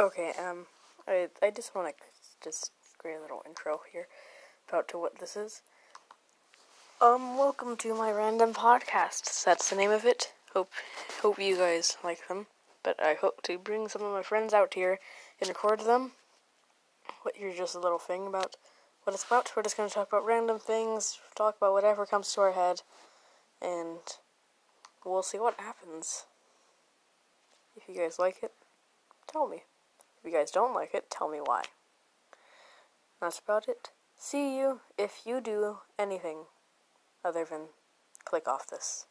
Okay, um, I, I just want to just create a little intro here about to what this is. Um, welcome to my random podcasts. That's the name of it. Hope hope you guys like them. But I hope to bring some of my friends out here and record them. But here's just a little thing about what it's about. We're just gonna talk about random things, talk about whatever comes to our head, and we'll see what happens. If you guys like it, tell me. If you guys don't like it, tell me why. That's about it. See you if you do anything other than click off this.